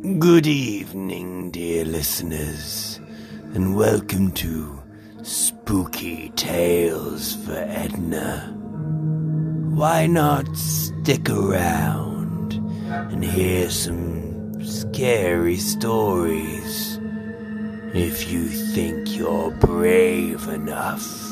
Good evening, dear listeners, and welcome to Spooky Tales for Edna. Why not stick around and hear some scary stories if you think you're brave enough?